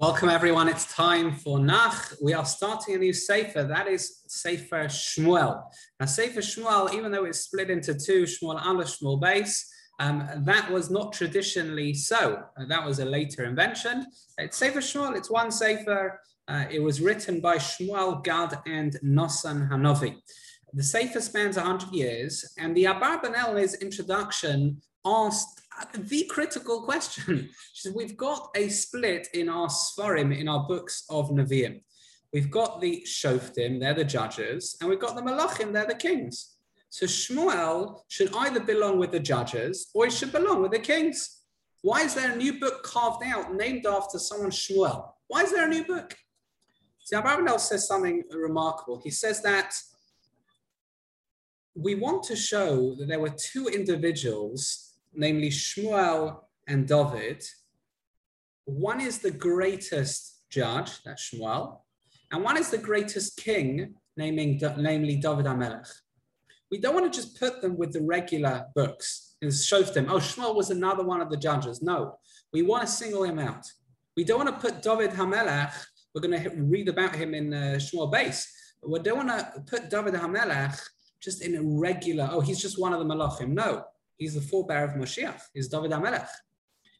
Welcome everyone. It's time for Nach. We are starting a new Sefer. That is Sefer Shmuel. Now, Sefer Shmuel, even though it's split into two, Shmuel Aleph, Shmuel Beis, um, that was not traditionally so. Uh, that was a later invention. It's Sefer Shmuel. It's one Sefer. Uh, it was written by Shmuel, Gad, and Nosson Hanovi. The Sefer spans 100 years, and the Abarbanel in his introduction asked the critical question. We've got a split in our Sefarim, in our books of Nevi'im. We've got the Shoftim, they're the judges, and we've got the Malachim, they're the kings. So Shmuel should either belong with the judges or he should belong with the kings. Why is there a new book carved out named after someone Shmuel? Why is there a new book? See, Abravanel says something remarkable. He says that we want to show that there were two individuals namely Shmuel and David. One is the greatest judge, that's Shmuel, and one is the greatest king, naming, namely David HaMelech. We don't want to just put them with the regular books and show them, oh, Shmuel was another one of the judges. No, we want to single him out. We don't want to put David HaMelech, we're going to read about him in uh, Shmuel Beis. We don't want to put David HaMelech just in a regular, oh, he's just one of the Malachim. No, He's the forebearer of Moshiach. He's David HaMelech.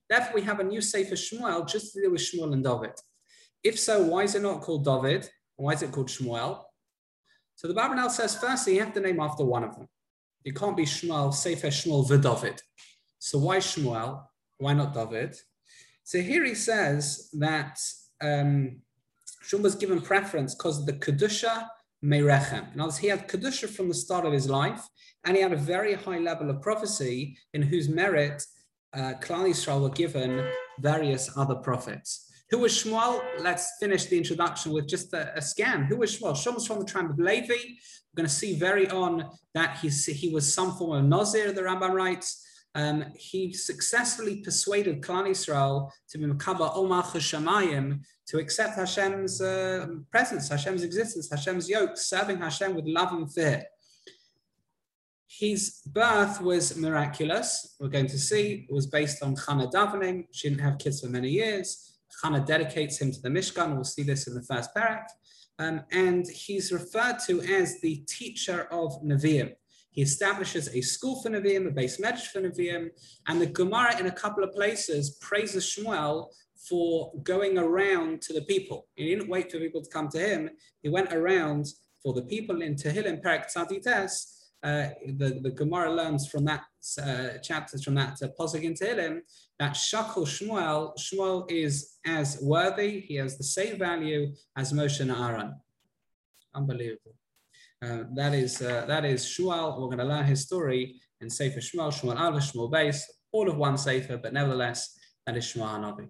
Therefore, we have a new Sefer Shmuel just to deal with Shmuel and David. If so, why is it not called David? Why is it called Shmuel? So the Abarbanel says, firstly, you have to name after one of them. You can't be Shmuel, Sefer Shmuel, the David. So why Shmuel? Why not David? So here he says that um, Shmuel was given preference because of the Kedusha Meirechem. In other words, he had Kedusha from the start of his life, and he had a very high level of prophecy in whose merit uh, Klal Yisrael were given various other prophets. Who was Shmuel? Let's finish the introduction with just a, a scan. Who was Shmuel? Shmuel was from the tribe of Levi. We're going to see very on that he's, he was some form of Nazir, the Rambam writes. Um, he successfully persuaded Klal Israel to be Omar Shamayim, to accept Hashem's uh, presence, Hashem's existence, Hashem's yoke, serving Hashem with love and fear. His birth was miraculous. We're going to see it was based on Chana davening. She didn't have kids for many years. Chana dedicates him to the Mishkan. We'll see this in the first parak. Um, and he's referred to as the teacher of Nevi'im. He establishes a school for Nevi'im, a beis medrash for Nevi'im, and the Gemara in a couple of places praises Shmuel for going around to the people. He didn't wait for people to come to him. He went around for the people in Tehillim, Perak Tzadi Tes. Uh, the, the Gemara learns from that uh, chapters from that uh, Posuk in Tehillim that Shakul Shmuel, Shmuel is as worthy, he has the same value as Moshe and Aaron. Unbelievable. Uh, that is uh, that is Shmuel. We're going to learn his story in Sefer Shmuel, Shmuel Aleph, Shmuel Beis, all of one Sefer, but nevertheless, that is Shmuel Hanavi.